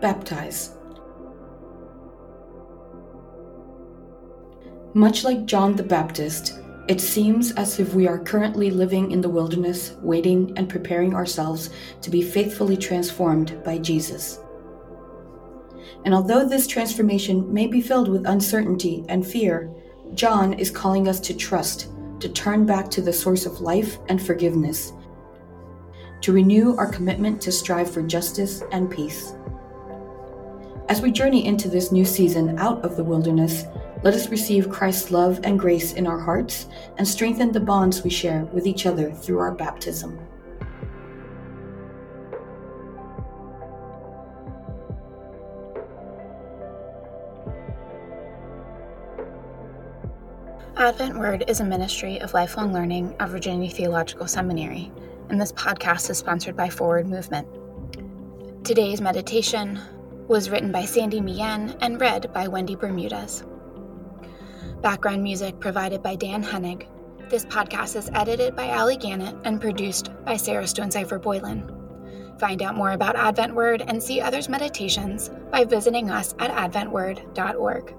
Baptize. Much like John the Baptist, it seems as if we are currently living in the wilderness, waiting and preparing ourselves to be faithfully transformed by Jesus. And although this transformation may be filled with uncertainty and fear, John is calling us to trust, to turn back to the source of life and forgiveness, to renew our commitment to strive for justice and peace. As we journey into this new season out of the wilderness, let us receive Christ's love and grace in our hearts and strengthen the bonds we share with each other through our baptism. Advent Word is a ministry of lifelong learning of Virginia Theological Seminary, and this podcast is sponsored by Forward Movement. Today's meditation was written by Sandy Mien and read by Wendy Bermudez. Background music provided by Dan Hennig. This podcast is edited by Ali Gannett and produced by Sarah Stonecipher Boylan. Find out more about Advent Word and see others' meditations by visiting us at adventword.org.